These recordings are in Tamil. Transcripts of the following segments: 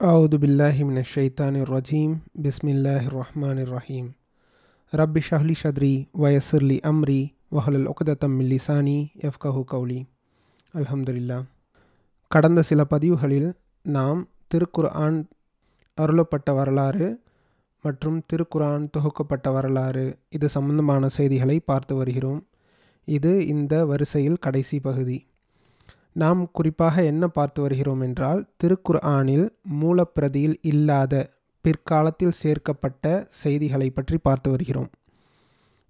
أعوذ بالله من الشيطان الرجيم بسم الله الرحمن الرحيم رب اشرح لي صدري ويسر لي أمري واحلل عقدة من لساني يفقه قولي அல்ஹம்துலில்லா கடந்த சில பதிவுகளில் நாம் திருக்குர்ஆன் அருளப்பட்ட வரலாறு மற்றும் திருக்குர்ஆன் தொகுக்கப்பட்ட வரலாறு இது சம்பந்தமான செய்திகளை பார்த்து வருகிறோம் இது இந்த வரிசையில் கடைசி பகுதி நாம் குறிப்பாக என்ன பார்த்து வருகிறோம் என்றால் திருக்குர்ஆனில் மூலப்பிரதியில் இல்லாத பிற்காலத்தில் சேர்க்கப்பட்ட செய்திகளை பற்றி பார்த்து வருகிறோம்.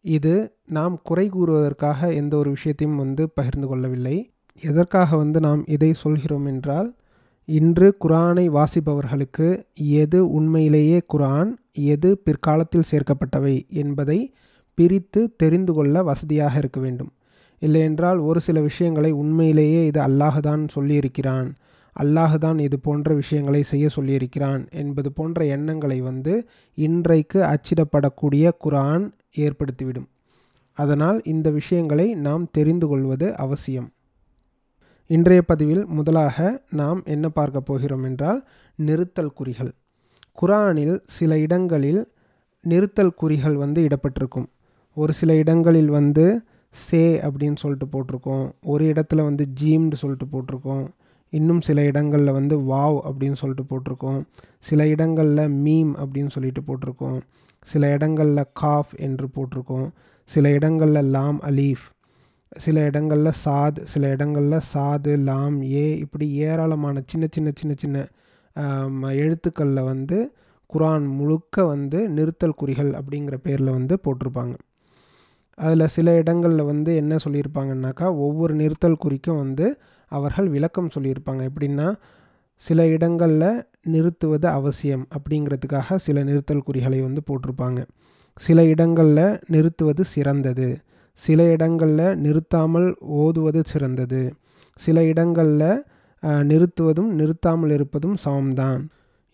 இது நாம் குறை கூறுவதற்காக எந்த ஒரு விஷயத்தையும் வந்து பகிர்ந்து கொள்ளவில்லை. எதற்காக வந்து நாம் இதை சொல்கிறோம் என்றால் இன்று குரானை வாசிப்பவர்களுக்கு எது உண்மையிலேயே குரான் எது பிற்காலத்தில் சேர்க்கப்பட்டவை என்பதை பிரித்து தெரிந்து கொள்ள வசதியாக இருக்க வேண்டும். இல்லையென்றால் ஒரு சில விஷயங்களை உண்மையிலேயே இது அல்லாஹுதான் சொல்லியிருக்கிறான். அல்லாஹுதான் இது போன்ற விஷயங்களை செய்ய சொல்லியிருக்கிறான் என்பது போன்ற எண்ணங்களை வந்து இன்றைக்கு அச்சிடப்படக்கூடிய குரான் ஏற்படுத்திவிடும். அதனால் இந்த விஷயங்களை நாம் தெரிந்து கொள்வது அவசியம். இன்றைய பதிவில் முதலாக நாம் என்ன பார்க்க போகிறோம் என்றால் நிறுத்தல் குறிகள். குரானில் சில இடங்களில் நிறுத்தல் குறிகள் வந்து இடப்பட்டிருக்கும். ஒரு சில இடங்களில் வந்து சே அப்படின்னு சொல்லிட்டு போட்டிருக்கோம். ஒரு இடத்துல வந்து ஜீம்னு சொல்லிட்டு போட்டிருக்கோம். இன்னும் சில இடங்களில் வந்து வாவ் அப்படின்னு சொல்லிட்டு போட்டிருக்கோம். சில இடங்களில் மீம் அப்படின்னு சொல்லிட்டு போட்டிருக்கோம். சில இடங்களில் காஃப் என்று போட்டிருக்கோம். சில இடங்களில் லாம் அலீஃப். சில இடங்களில் சாத் சில இடங்களில் சாது லாம் ஏ இப்படி ஏராளமான சின்ன சின்ன சின்ன சின்ன எழுத்துக்களில் வந்து குரான் முழுக்க வந்து நிறுத்தல் குறிகள் அப்படிங்கிற பேரில் வந்து போட்டிருப்பாங்க. அதில் சில இடங்களில் வந்து என்ன சொல்லியிருப்பாங்கன்னாக்கா ஒவ்வொரு நிறுத்தல் குறிக்கும் வந்து அவர்கள் விளக்கம் சொல்லியிருப்பாங்க. எப்படின்னா சில இடங்களில் நிறுத்துவது அவசியம் அப்படிங்கிறதுக்காக சில நிறுத்தல் குறிகளை வந்து போட்டிருப்பாங்க. சில இடங்களில் நிறுத்துவது சிறந்தது. சில இடங்களில் நிறுத்தாமல் ஓதுவது சிறந்தது. சில இடங்களில் நிறுத்துவதும் நிறுத்தாமல் இருப்பதும் சமம்தான்.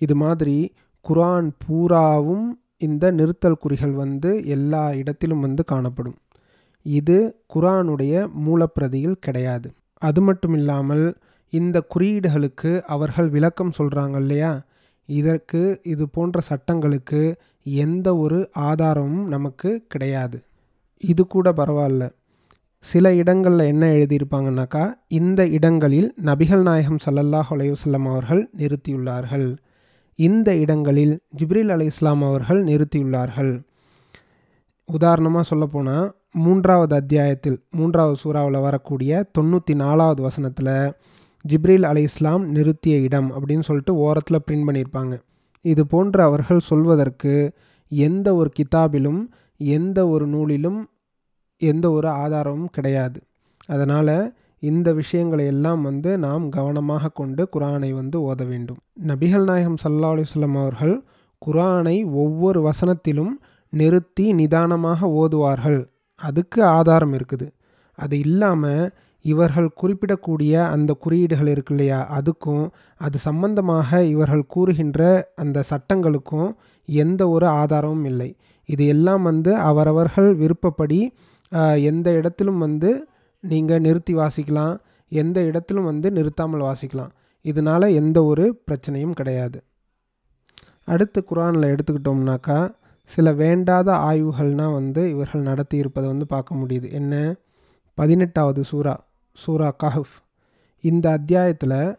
இது மாதிரி குரான் பூராவும் இந்த நிறுத்தல் குறிகள் வந்து எல்லா இடத்திலும் வந்து காணப்படும். இது குரானுடைய மூலப்பிரதியில் கிடையாது. அது மட்டும் இல்லாமல் இந்த குறியீடுகளுக்கு அவர்கள் விளக்கம் சொல்கிறாங்க இல்லையா? இதற்கு இது போன்ற சட்டங்களுக்கு எந்த ஒரு ஆதாரமும் நமக்கு கிடையாது. இது கூட பரவாயில்ல. சில இடங்களில் என்ன எழுதியிருப்பாங்கனாக்கா இந்த இடங்களில் நபிகள் நாயகம் சல்லல்லாஹ் அலையுசல்லம் அவர்கள் நிறுத்தியுள்ளார்கள். இந்த இடங்களில் ஜிப்ரில் அலி இஸ்லாம் அவர்கள் நிறுத்தியுள்ளார்கள். உதாரணமாக சொல்லப்போனால் மூன்றாவது அத்தியாயத்தில் மூன்றாவது சூறாவில் வரக்கூடிய தொண்ணூற்றி நாலாவது வசனத்தில் ஜிப்ரில் அலி இஸ்லாம் நிறுத்திய இடம் அப்படின்னு சொல்லிட்டு ஓரத்தில் பிரிண்ட் பண்ணியிருப்பாங்க. இது போன்று அவர்கள் சொல்வதற்கு எந்த ஒரு கிதாபிலும் எந்த ஒரு நூலிலும் எந்த ஒரு ஆதாரமும் கிடையாது. அதனால் இந்த விஷயங்களை எல்லாம் வந்து நாம் கவனமாக கொண்டு குரானை வந்து ஓத வேண்டும். நபிகள் நாயகம் சல்லா அலுவலம் அவர்கள் குரானை ஒவ்வொரு வசனத்திலும் நிறுத்தி நிதானமாக ஓதுவார்கள். அதுக்கு ஆதாரம் இருக்குது. அது இல்லாமல் இவர்கள் குறிப்பிடக்கூடிய அந்த குறியீடுகள் இருக்கு இல்லையா? அதுக்கும் அது சம்பந்தமாக இவர்கள் கூறுகின்ற அந்த சட்டங்களுக்கும் எந்த ஒரு ஆதாரமும் இல்லை. இது எல்லாம் வந்து அவரவர்கள் விருப்பப்படி எந்த இடத்திலும் வந்து நீங்கள் நிறுத்தி வாசிக்கலாம். எந்த இடத்திலும் வந்து நிறுத்தாமல் வாசிக்கலாம். இதனால் எந்த ஒரு பிரச்சனையும் கிடையாது. அடுத்து குரானில் எடுத்துக்கிட்டோம்னாக்கா சில வேண்டாத ஆய்வுகள்னால் வந்து இவர்கள் நடத்தி இருப்பதை வந்து பார்க்க முடியுது. என்ன? பதினெட்டாவது சூரா சூரா கஹஃப். இந்த அத்தியாயத்தில்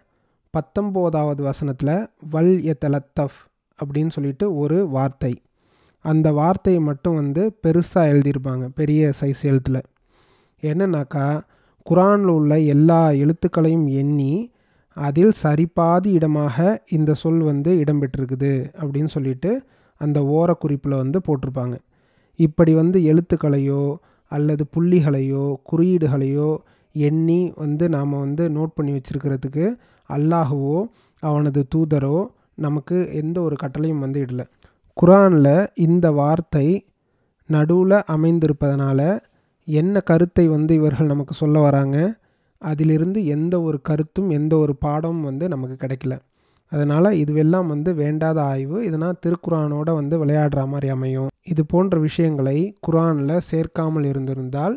பத்தொம்போதாவது வசனத்தில் வல் எத்தலத்தஃப் அப்படின்னு சொல்லிட்டு ஒரு வார்த்தை. அந்த வார்த்தையை மட்டும் வந்து பெருசாக எழுதியிருப்பாங்க பெரிய சைஸ் எழுத்தில். என்னன்னாக்கா குரானில் உள்ள எல்லா எழுத்துக்களையும் எண்ணி அதில் சரிபாதி இடமாக இந்த சொல் வந்து இடம்பெற்றிருக்குது அப்படின்னு சொல்லிட்டு அந்த ஓரக்குறிப்பில் வந்து போட்டிருப்பாங்க. இப்படி வந்து எழுத்துக்களையோ அல்லது புள்ளிகளையோ குறியீடுகளையோ எண்ணி வந்து நாம் வந்து நோட் பண்ணி வச்சுருக்கிறதுக்கு அல்லாஹுவோ அவனது தூதரோ நமக்கு எந்த ஒரு கட்டளையும் வந்து இடலை. குரானில் இந்த வார்த்தை நடுவில் அமைந்திருப்பதனால என்ன கருத்தை வந்து இவர்கள் நமக்கு சொல்ல வராங்க? அதிலிருந்து எந்த ஒரு கருத்தும் எந்த ஒரு பாடமும் வந்து நமக்கு கிடைக்கல. அதனால் இதுவெல்லாம் வந்து வேண்டாத ஆய்வு. இதனால் திருக்குரானோட வந்து விளையாடுற மாதிரி அமையும். இது போன்ற விஷயங்களை குரானில் சேர்க்காமல் இருந்திருந்தால்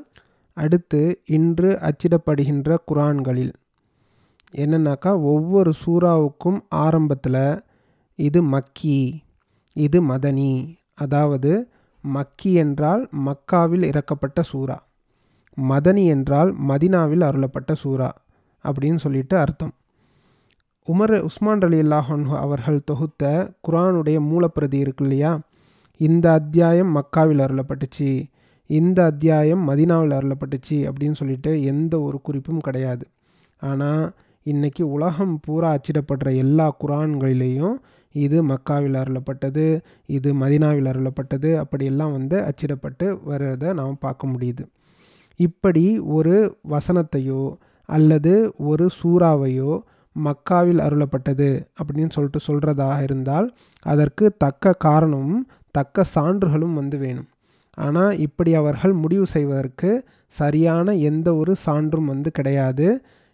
அடுத்து இன்று அச்சிடப்படுகின்ற குரான்களில் என்னன்னாக்கா ஒவ்வொரு சூறாவுக்கும் ஆரம்பத்தில் இது மக்கி இது மதனி அதாவது மக்கி என்றால் மக்காவில் இறக்கப்பட்ட சூரா மதனி என்றால் மதினாவில் அருளப்பட்ட சூரா அப்படின்னு சொல்லிட்டு அர்த்தம். உமர் உஸ்மான் அலி அல்லாஹன் அவர்கள் தொகுத்த குரானுடைய மூலப்பிரதி இருக்கு இல்லையா? இந்த அத்தியாயம் மக்காவில் அருளப்பட்டுச்சு இந்த அத்தியாயம் மதினாவில் அருளப்பட்டுச்சு அப்படின்னு சொல்லிட்டு எந்த ஒரு குறிப்பும் கிடையாது. ஆனால் இன்றைக்கி உலகம் பூரா அச்சிடப்படுற எல்லா குரான்களிலேயும் இது மக்காவில் அருளப்பட்டது இது மதினாவில் அருளப்பட்டது அப்படியெல்லாம் வந்து அச்சிடப்பட்டு வர்றதை நாம் பார்க்க முடியுது. இப்படி ஒரு வசனத்தையோ அல்லது ஒரு சூறாவையோ மக்காவில் அருளப்பட்டது அப்படின்னு சொல்லிட்டு சொல்கிறதாக இருந்தால் அதற்கு தக்க காரணமும் தக்க சான்றுகளும் வந்து வேணும். ஆனால் இப்படி அவர்கள் முடிவு செய்வதற்கு சரியான எந்த ஒரு சான்றும் வந்து கிடையாது.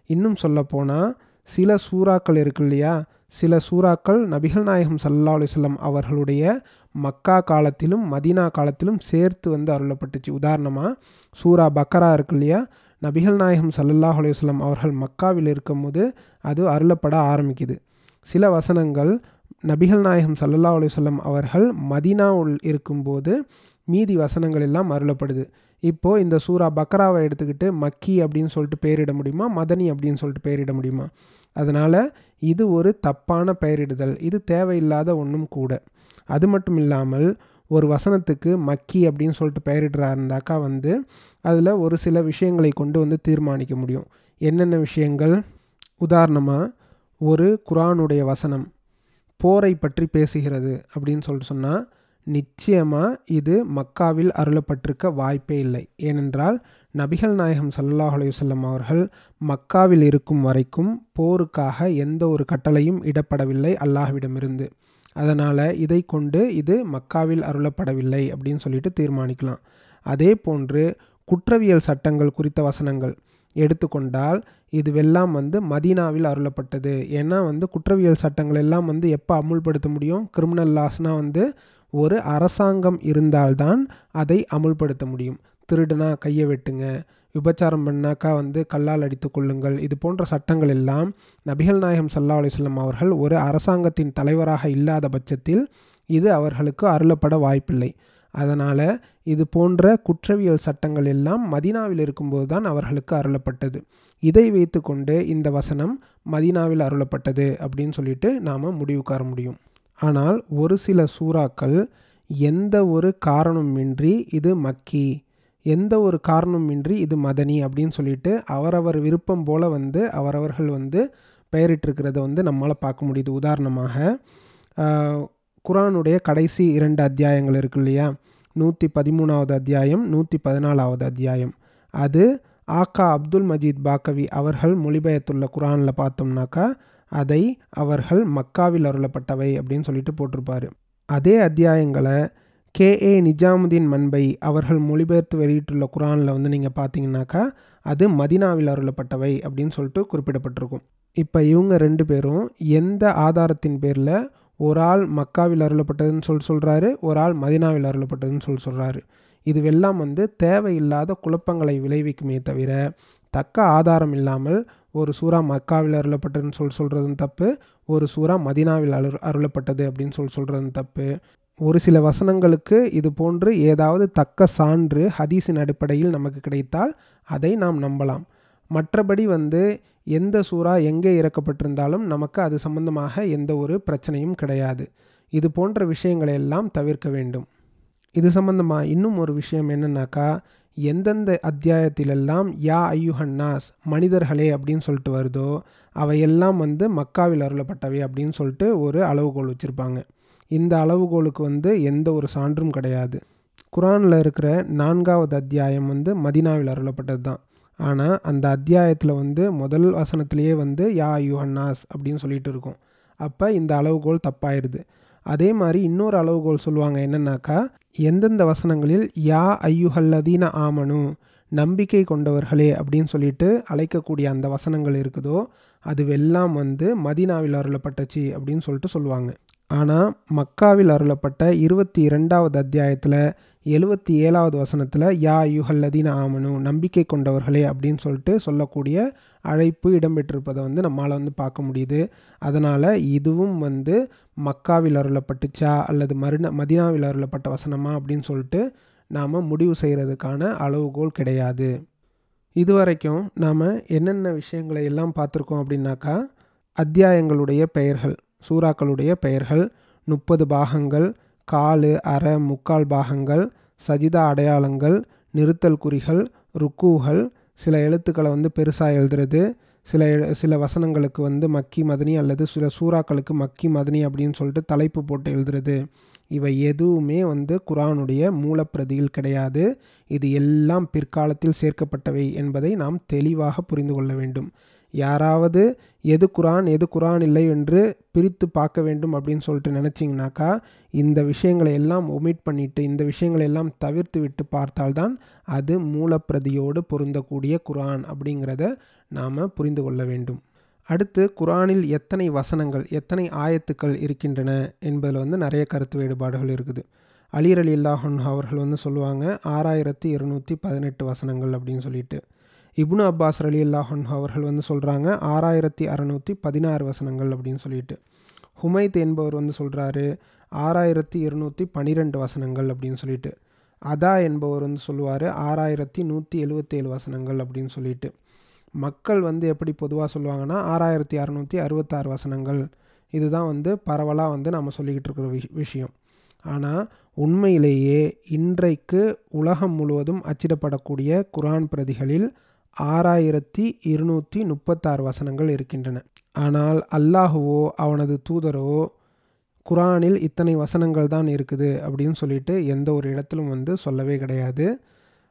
இன்னும் சொல்லப்போனால் சில சூறாக்கள் இருக்கு இல்லையா? சில சூறாக்கள் நபிகள் நாயகம் சல்லா அலுவலம் அவர்களுடைய மக்கா காலத்திலும் மதீனா காலத்திலும் சேர்த்து வந்து அருளப்பட்டுச்சு. உதாரணமாக சூரா பக்கரா இருக்கு இல்லையா? நபிகள் நாயகம் சல்லல்லாஹ் அலுவலம் அவர்கள் மக்காவில் இருக்கும்போது அது அருளப்பட ஆரம்பிக்குது. சில வசனங்கள் நபிகள் நாயகம் சல்லல்லா அலுவலம் அவர்கள் மதீனாவுள் இருக்கும்போது மீதி வசனங்கள் எல்லாம் அருளப்படுது. இப்போது இந்த சூரா பக்ராவை எடுத்துக்கிட்டு மக்கி அப்படின்னு சொல்லிட்டு பெயரிட முடியுமா? மதனி அப்படின்னு சொல்லிட்டு பெயரிட முடியுமா? அதனால் இது ஒரு தப்பான பெயரிடுதல். இது தேவையில்லாத ஒன்றும் கூட. அது மட்டும் இல்லாமல் ஒரு வசனத்துக்கு மக்கி அப்படின்னு சொல்லிட்டு பெயரிடுறா இருந்தாக்கா வந்து அதில் ஒரு சில விஷயங்களை கொண்டு வந்து தீர்மானிக்க முடியும். என்னென்ன விஷயங்கள்? உதாரணமாக ஒரு குரானுடைய வசனம் போரை பற்றி பேசுகிறது அப்படின்னு சொல்லிட்டு சொன்னால் நிச்சயமாக இது மக்காவில் அருளப்பட்டிருக்க வாய்ப்பே இல்லை. ஏனென்றால் நபிகள் நாயகம் சல்லாஹ் அலையுசல்லம் அவர்கள் மக்காவில் இருக்கும் வரைக்கும் போருக்காக எந்த ஒரு கட்டளையும் இடப்படவில்லை அல்லாஹ்விடமிருந்து. அதனால் இதை கொண்டு இது மக்காவில் அருளப்படவில்லை அப்படின்னு சொல்லிட்டு தீர்மானிக்கலாம். அதே போன்று குற்றவியல் சட்டங்கள் குறித்த வசனங்கள் எடுத்துக்கொண்டால் இதுவெல்லாம் வந்து மதீனாவில் அருளப்பட்டது. ஏன்னா வந்து குற்றவியல் சட்டங்கள் எல்லாம் வந்து எப்போ அமுல்படுத்த முடியும்? கிரிமினல் லாஸ்னால் வந்து ஒரு அரசாங்கம் இருந்தால்தான் அதை அமுல்படுத்த முடியும். திருடுனா கையை வெட்டுங்க. விபச்சாரம் பண்ணாக்கா வந்து கல்லால் அடித்து கொள்ளுங்கள். இது போன்ற சட்டங்கள் எல்லாம் நபிகள் நாயகம் சல்லா அலிஸ்லம் அவர்கள் ஒரு அரசாங்கத்தின் தலைவராக இல்லாத பட்சத்தில் இது அவர்களுக்கு அருளப்பட வாய்ப்பில்லை. அதனால் இது போன்ற குற்றவியல் சட்டங்கள் எல்லாம் மதினாவில் இருக்கும்போது தான் அவர்களுக்கு அருளப்பட்டது. இதை வைத்து கொண்டு இந்த வசனம் மதினாவில் அருளப்பட்டது அப்படின்னு சொல்லிட்டு நாம் முடிவுக்கார முடியும். ஆனால் ஒரு சில சூறாக்கள் எந்த ஒரு காரணமின்றி இது மக்கி எந்த ஒரு காரணமின்றி இது மதனி அப்படின்னு சொல்லிட்டு அவரவர் விருப்பம் போல் வந்து அவரவர்கள் வந்து பெயரிட்டிருக்கிறத வந்து நம்மளால் பார்க்க முடியுது. உதாரணமாக குரானுடைய கடைசி இரண்டு அத்தியாயங்கள் இருக்கு இல்லையா? நூற்றி பதிமூணாவது அத்தியாயம் நூற்றி பதினாலாவது அத்தியாயம். அது ஆக்கா அப்துல் மஜீத் பாக்கவி அவர்கள் மொழிபெயர்த்துள்ள குரானில் பார்த்தோம்னாக்கா அதை அவர்கள் மக்காவில் அருளப்பட்டவை அப்படின்னு சொல்லிட்டு போட்டிருப்பார். அதே அத்தியாயங்களை கே ஏ நிஜாமுதீன் மண்பை அவர்கள் மொழிபெயர்த்து வெளியிட்டுள்ள குரானில் வந்து நீங்கள் பார்த்தீங்கன்னாக்கா அது மதினாவில் அருளப்பட்டவை அப்படின்னு சொல்லிட்டு குறிப்பிடப்பட்டிருக்கும். இப்போ இவங்க ரெண்டு பேரும் எந்த ஆதாரத்தின் பேரில் ஒரு ஆள் மக்காவில் அருளப்பட்டதுன்னு சொல்லி சொல்கிறாரு ஒரு ஆள் மதினாவில் அருளப்பட்டதுன்னு சொல்லி சொல்கிறாரு இதுவெல்லாம் வந்து தேவையில்லாத குழப்பங்களை விளைவிக்குமே தவிர தக்க ஆதாரம் இல்லாமல் ஒரு சூறா மக்காவில் அருளப்பட்டதுன்னு சொல்லி சொல்கிறதும் தப்பு ஒரு சூறா மதினாவில் அரு அருளப்பட்டது அப்படின்னு சொல்லி சொல்கிறதும் தப்பு. ஒரு சில வசனங்களுக்கு இது போன்று ஏதாவது தக்க சான்று ஹதீஸின் அடிப்படையில் நமக்கு கிடைத்தால் அதை நாம் நம்பலாம். மற்றபடி வந்து எந்த சூறா எங்கே இறக்கப்பட்டிருந்தாலும் நமக்கு அது சம்பந்தமாக எந்த ஒரு பிரச்சனையும் கிடையாது. இது போன்ற விஷயங்களை எல்லாம் தவிர்க்க வேண்டும். இது சம்பந்தமாக இன்னும் ஒரு விஷயம் என்னன்னாக்கா எந்தெந்த அத்தியாயத்திலெல்லாம் யா ஐயுஹன்னாஸ் மனிதர்களே அப்படின்னு சொல்லிட்டு வருதோ அவையெல்லாம் வந்து மக்காவில் அருளப்பட்டவை அப்படின்னு சொல்லிட்டு ஒரு அளவுகோல் வச்சுருப்பாங்க. இந்த அளவுகோலுக்கு வந்து எந்த ஒரு சான்றும் கிடையாது. குரானில் இருக்கிற நான்காவது அத்தியாயம் வந்து மதினாவில் அருளப்பட்டது தான். ஆனால் அந்த அத்தியாயத்தில் வந்து முதல் வசனத்திலேயே வந்து யா யுஹன்னாஸ் அப்படின்னு சொல்லிட்டு இருக்கும். அப்போ இந்த அளவுகோல் தப்பாயிருது. அதே மாதிரி இன்னொரு அளவுகோல் சொல்லுவாங்க என்னன்னாக்கா எந்தெந்த வசனங்களில் யா ஐயுஹல்லதீன ஆமனு நம்பிக்கை கொண்டவர்களே அப்படின்னு சொல்லிட்டு அழைக்கக்கூடிய அந்த வசனங்கள் இருக்குதோ அதுவெல்லாம் வந்து மதினாவில் அருளப்பட்டச்சு அப்படின்னு சொல்லிட்டு சொல்லுவாங்க. ஆனால் மக்காவில் அருளப்பட்ட இருபத்தி இரண்டாவது அத்தியாயத்தில் எழுபத்தி ஏழாவது வசனத்தில் யா யுஹல்லதீன ஆமனு நம்பிக்கை கொண்டவர்களே அப்படின்னு சொல்லிட்டு சொல்லக்கூடிய அழைப்பு இடம்பெற்றிருப்பதை வந்து நம்மளால் வந்து பார்க்க முடியுது. அதனால் இதுவும் வந்து மக்காவில் அருளப்பட்டுச்சா அல்லது மருண மதினாவில் அருளப்பட்ட வசனமா அப்படின்னு சொல்லிட்டு நாம் முடிவு செய்கிறதுக்கான அளவுகோல் கிடையாது. இதுவரைக்கும் நாம் என்னென்ன விஷயங்களை எல்லாம் பார்த்துருக்கோம் அப்படின்னாக்கா அத்தியாயங்களுடைய பெயர்கள். சூறாக்களுடைய பெயர்கள் முப்பது பாகங்கள் காலு அரை முக்கால் பாகங்கள் சஜிதா அடையாளங்கள் நிறுத்தல் குறிகள் ருக்கூகள் சில எழுத்துக்களை வந்து பெருசாக எழுதுறது சில சில வசனங்களுக்கு வந்து மக்கி மதனி அல்லது சில சூறாக்களுக்கு மக்கி மதனி அப்படின்னு சொல்லிட்டு தலைப்பு போட்டு எழுதுறது. இவை எதுவுமே வந்து குரானுடைய மூலப்பிரதியில் கிடையாது. இது எல்லாம் பிற்காலத்தில் சேர்க்கப்பட்டவை என்பதை நாம் தெளிவாக புரிந்து கொள்ள வேண்டும். யாராவது எது குரான் எது குரான் இல்லை என்று பிரித்து பார்க்க வேண்டும் அப்படின்னு சொல்லிட்டு நினச்சிங்கனாக்கா இந்த விஷயங்களை எல்லாம் ஒமிட் பண்ணிவிட்டு இந்த விஷயங்களை எல்லாம் தவிர்த்து விட்டு பார்த்தால்தான் அது மூலப்பிரதியோடு பொருந்தக்கூடிய குரான் அப்படிங்கிறத நாம் புரிந்து கொள்ள வேண்டும். அடுத்து குரானில் எத்தனை வசனங்கள் எத்தனை ஆயத்துக்கள் இருக்கின்றன என்பதில் வந்து நிறைய கருத்து வேறுபாடுகள் இருக்குது. அலீர் அலி அல்லாஹன் அவர்கள் வந்து சொல்லுவாங்க ஆறாயிரத்தி இருநூற்றி பதினெட்டு வசனங்கள் அப்படின்னு சொல்லிட்டு. இப்னு அப்பாஸ் அலி அல்லாஹன் அவர்கள் வந்து சொல்கிறாங்க ஆறாயிரத்தி அறநூற்றி பதினாறு வசனங்கள் அப்படின்னு சொல்லிட்டு. ஹுமைத் என்பவர் வந்து சொல்கிறாரு ஆறாயிரத்தி இருநூற்றி பன்னிரெண்டு வசனங்கள் அப்படின்னு சொல்லிட்டு. அதா என்பவர் வந்து சொல்லுவார் ஆறாயிரத்தி நூற்றி எழுவத்தேழு வசனங்கள் அப்படின்னு சொல்லிட்டு. மக்கள் வந்து எப்படி பொதுவாக சொல்லுவாங்கன்னா ஆறாயிரத்தி அறநூற்றி அறுபத்தாறு வசனங்கள். இதுதான் வந்து பரவலாக வந்து நம்ம சொல்லிக்கிட்டு இருக்கிற விஷ் விஷயம். ஆனால் உண்மையிலேயே இன்றைக்கு உலகம் முழுவதும் அச்சிடப்படக்கூடிய குரான் பிரதிகளில் ஆறாயிரத்தி இருநூற்றி முப்பத்தாறு வசனங்கள் இருக்கின்றன. ஆனால் அல்லாஹுவோ அவனது தூதரோ குரானில் இத்தனை வசனங்கள் தான் இருக்குது அப்படின்னு சொல்லிட்டு எந்த ஒரு இடத்திலும் வந்து சொல்லவே கிடையாது.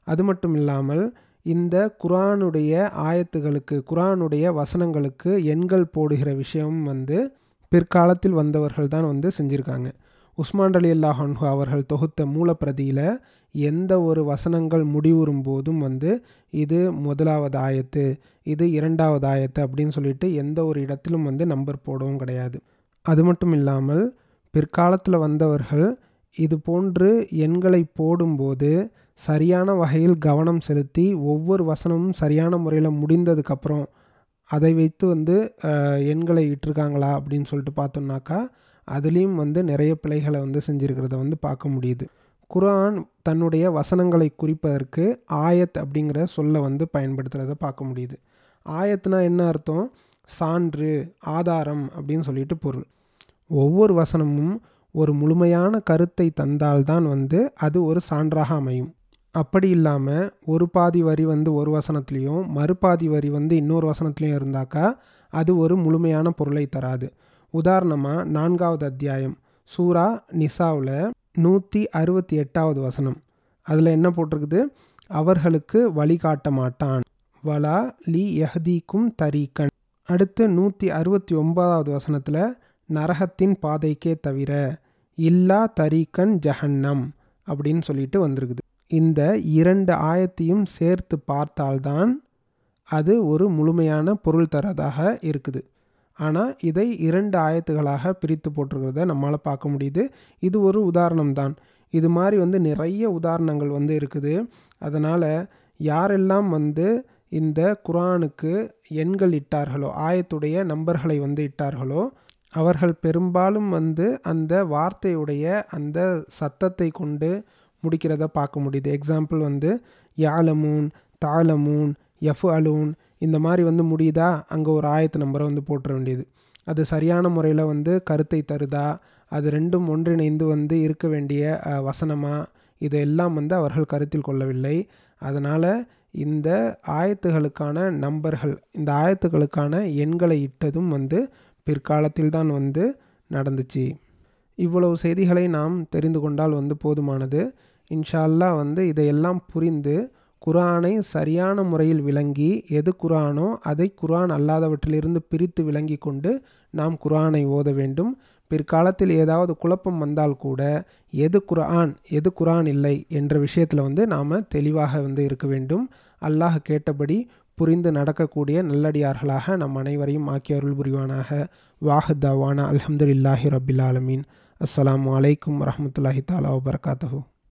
அது மட்டும் இல்லாமல் இந்த குரானுடைய ஆயத்துகளுக்கு குரானுடைய வசனங்களுக்கு எண்கள் போடுகிற விஷயம் வந்து பிற்காலத்தில் வந்தவர்கள் தான் வந்து செஞ்சுருக்காங்க. உஸ்மான் அலி அல்லாஹன்ஹு அவர்கள் தொகுத்த மூலப்பிரதியில் எந்த ஒரு வசனங்கள் முடிவுறும் போதும் வந்து இது முதலாவது ஆயத்து இது இரண்டாவது ஆயத்து அப்படின்னு சொல்லிட்டு எந்த ஒரு இடத்திலும் வந்து நம்பர் போடவும் கிடையாது. அது மட்டும் இல்லாமல் பிற்காலத்தில் வந்தவர்கள் இது போன்று எண்களை போடும்போது சரியான வகையில் கவனம் செலுத்தி ஒவ்வொரு வசனமும் சரியான முறையில் முடிந்ததுக்கப்புறம் அதை வைத்து வந்து எண்களை இட்டிருக்காங்களா அப்படின்னு சொல்லிட்டு பார்த்தோம்னாக்கா அதுலேயும் வந்து நிறைய பிழைகளை வந்து செஞ்சுருக்கிறத வந்து பார்க்க முடியுது. குரான் தன்னுடைய வசனங்களை குறிப்பதற்கு ஆயத் அப்படிங்கிற சொல்லை வந்து பயன்படுத்துகிறத பார்க்க முடியுது. ஆயத்னா என்ன அர்த்தம்? சான்று ஆதாரம் அப்படின்னு சொல்லிட்டு பொருள். ஒவ்வொரு வசனமும் ஒரு முழுமையான கருத்தை தந்தால்தான் வந்து அது ஒரு சான்றாக அமையும். அப்படி இல்லாமல் ஒரு பாதி வரி வந்து ஒரு வசனத்துலேயும் மறுபாதி வரி வந்து இன்னொரு வசனத்துலேயும் இருந்தாக்கா அது ஒரு முழுமையான பொருளை தராது. உதாரணமாக நான்காவது அத்தியாயம் சூரா நிசாவில் நூற்றி அறுபத்தி எட்டாவது வசனம். அதில் என்ன போட்டிருக்குது? அவர்களுக்கு வழிகாட்ட மாட்டான். வலா லி யஹதீக்கும் தரீக்கன் அடுத்து நூற்றி அறுபத்தி ஒன்பதாவது வசனத்தில் நரகத்தின் பாதைக்கே தவிர இல்லா தரீக்கன் ஜஹன்னம் அப்படின்னு சொல்லிட்டு வந்திருக்குது. இந்த இரண்டு ஆயத்தையும் சேர்த்து பார்த்தால்தான் அது ஒரு முழுமையான பொருள் தரதாக இருக்குது. ஆனால் இதை இரண்டு ஆயத்துகளாக பிரித்து போட்டிருக்கிறத நம்மளால் பார்க்க முடியுது. இது ஒரு உதாரணம் தான் இது மாதிரி வந்து நிறைய உதாரணங்கள் வந்து இருக்குது. அதனால் யாரெல்லாம் வந்து இந்த குரானுக்கு எண்கள் இட்டார்களோ ஆயத்துடைய நம்பர்களை வந்து இட்டார்களோ அவர்கள் பெரும்பாலும் வந்து அந்த வார்த்தையுடைய அந்த சத்தத்தை கொண்டு முடிக்கிறத பார்க்க முடியுது. எக்ஸாம்பிள் வந்து யாலமூன் தாலமூன் எஃப் அலூன் இந்த மாதிரி வந்து முடியுதா? அங்கே ஒரு ஆயத்து நம்பரை வந்து போட்டுற வேண்டியது. அது சரியான முறையில் வந்து கருத்தை தருதா? அது ரெண்டும் ஒன்றிணைந்து வந்து இருக்க வேண்டிய வசனமாக இதையெல்லாம் வந்து அவர்கள் கருத்தில் கொள்ளவில்லை. அதனால் இந்த ஆயத்துகளுக்கான நம்பர்கள் இந்த ஆயத்துகளுக்கான எண்களை இட்டதும் வந்து பிற்காலத்தில் தான் வந்து நடந்துச்சு. இவ்வளவு செய்திகளை நாம் தெரிந்து கொண்டால் வந்து போதுமானது. இன்ஷால்லா வந்து இதையெல்லாம் புரிந்து குரானை சரியான முறையில் விளங்கி எது குரானோ அதை குரான் அல்லாதவற்றிலிருந்து பிரித்து விளங்கி கொண்டு நாம் குரானை ஓத வேண்டும். பிற்காலத்தில் ஏதாவது குழப்பம் வந்தால் கூட எது குரான் எது குரான் இல்லை என்ற விஷயத்தில் வந்து நாம் தெளிவாக வந்து இருக்க வேண்டும். அல்லாஹ் கேட்டபடி புரிந்து நடக்கக்கூடிய நல்லடியார்களாக நம் அனைவரையும் ஆக்கிய அருள் புரிவானாக. வாஹ் தவானா அலமதுல்லாஹி ரபில் ஆலமீன். அஸ்லாம் வலைக்கம் வரமத்துல்லாஹி தாலா வபர்காத்தஹூ.